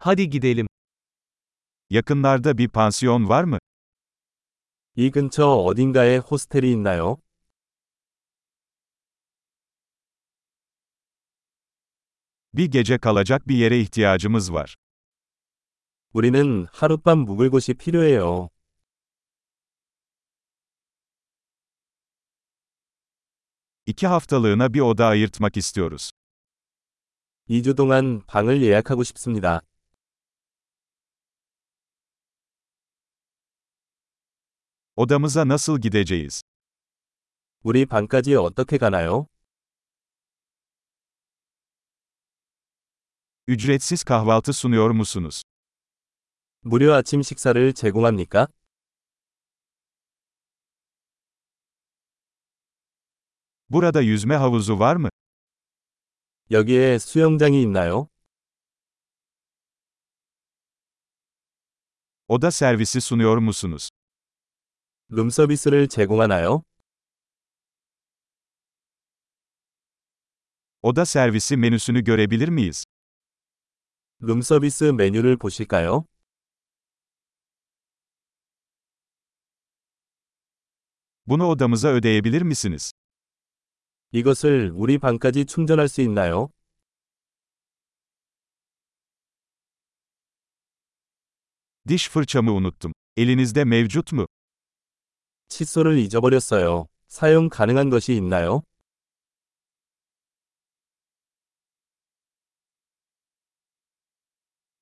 Hadi gidelim. Yakınlarda bir pansiyon var mı? 이 근처 어딘가에 호스텔이 있나요? Bir gece kalacak bir yere ihtiyacımız var. 우리는 하룻밤 묵을 곳이 필요해요. İki haftalığına bir oda ayırtmak istiyoruz. 2주 동안 방을 예약하고 싶습니다. Odamıza nasıl gideceğiz? 우리 방까지 어떻게 가나요? Ücretsiz kahvaltı sunuyor musunuz? 무료 아침 식사를 제공합니까? Burada yüzme havuzu var mı? 여기에 수영장이 있나요? Oda servisi sunuyor musunuz? 룸 서비스를 제공하나요? Oda servisi menüsünü görebilir miyiz? 룸 서비스 메뉴를 보실까요? Bunu odamıza ödeyebilir misiniz? 이것을 우리 방까지 충전할 수 있나요? Diş fırçamı unuttum. Elinizde mevcut mu? 칫솔을 잊어버렸어요. 사용 가능한 것이 있나요?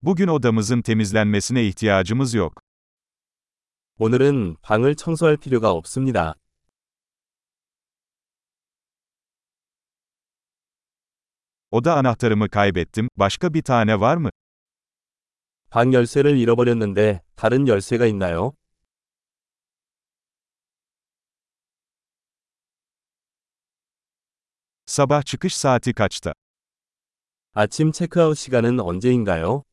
Bugün odamızın temizlenmesine ihtiyacımız yok. 오늘은 방을 청소할 필요가 없습니다. Oda anahtarımı kaybettim. Başka bir tane var mı? 방 열쇠를 잃어버렸는데 다른 열쇠가 있나요? Sabah çıkış saati kaçta? 아침 체크아웃 시간은 언제인가요?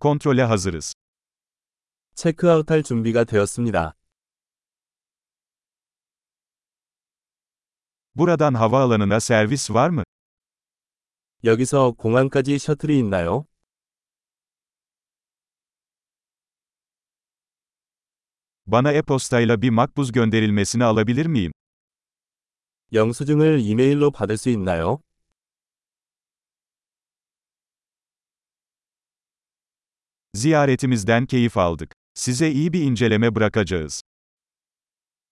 Kontrole hazırız. 체크아웃할 준비가 되었습니다. Buradan havaalanına servis var mı? 여기서 공항까지 셔틀이 있나요? Bana e-postayla bir makbuz gönderilmesini alabilir miyim? 영수증을 이메일로 받을 수 있나요? Ziyaretimizden keyif aldık. Size iyi bir inceleme bırakacağız.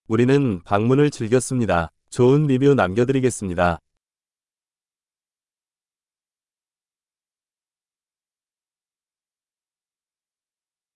우리는 방문을 즐겼습니다. 좋은 리뷰 남겨드리겠습니다.